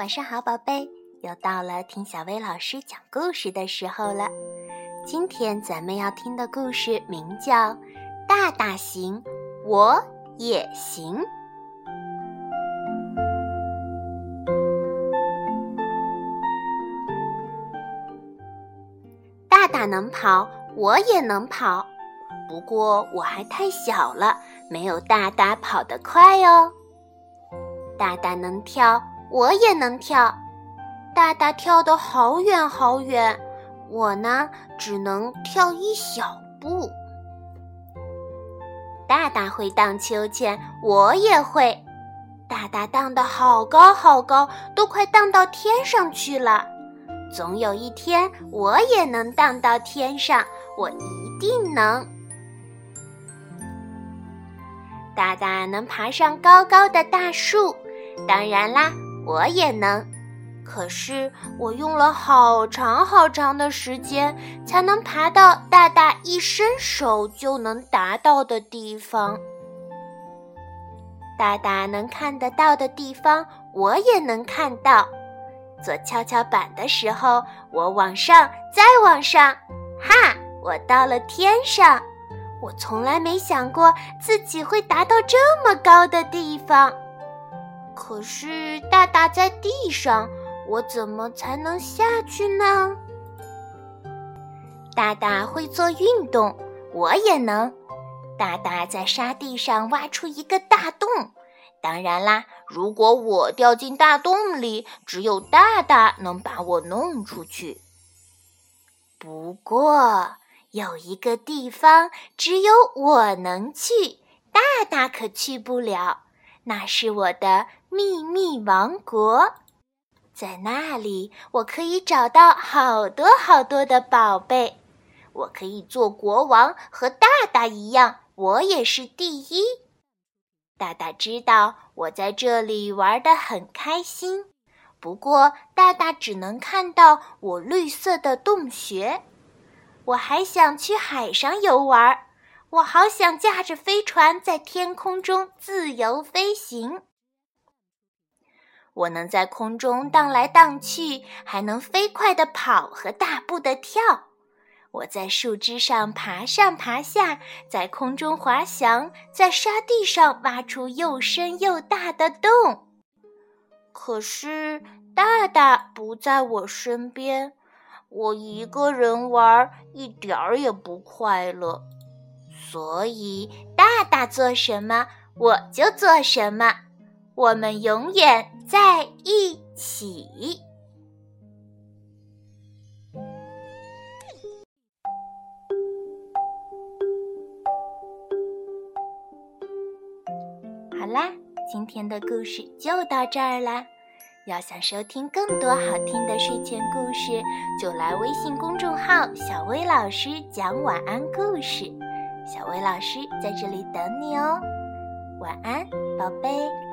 晚上好，宝贝，又到了听小薇老师讲故事的时候了。今天咱们要听的故事名叫《大大行，我也行》。大大能跑，我也能跑，不过我还太小了，没有大大跑得快哦。大大能跳。我也能跳，大大跳得好远好远，我呢只能跳一小步。大大会荡秋千，我也会。大大荡得好高好高，都快荡到天上去了。总有一天，我也能荡到天上，我一定能。大大能爬上高高的大树，当然啦。我也能，可是我用了好长好长的时间，才能爬到大大一伸手就能达到的地方。大大能看得到的地方，我也能看到。做跷跷板的时候，我往上，再往上，哈，我到了天上。我从来没想过自己会达到这么高的地方。可是大大在地上，我怎么才能下去呢？大大会做运动，我也能。大大在沙地上挖出一个大洞，当然啦，如果我掉进大洞里，只有大大能把我弄出去。不过有一个地方只有我能去，大大可去不了。那是我的秘密王国，在那里我可以找到好多好多的宝贝。我可以做国王，和大大一样，我也是第一。大大知道我在这里玩的很开心，不过大大只能看到我绿色的洞穴。我还想去海上游玩儿。我好想驾着飞船在天空中自由飞行。我能在空中荡来荡去，还能飞快的跑和大步的跳。我在树枝上爬上爬下，在空中滑翔，在沙地上挖出又深又大的洞。可是大大不在我身边，我一个人玩，一点儿也不快乐。所以，大大做什么，我就做什么。我们永远在一起。好啦，今天的故事就到这儿啦。要想收听更多好听的睡前故事，就来微信公众号“小薇老师讲晚安故事”。小薇老师在这里等你哦，晚安，宝贝。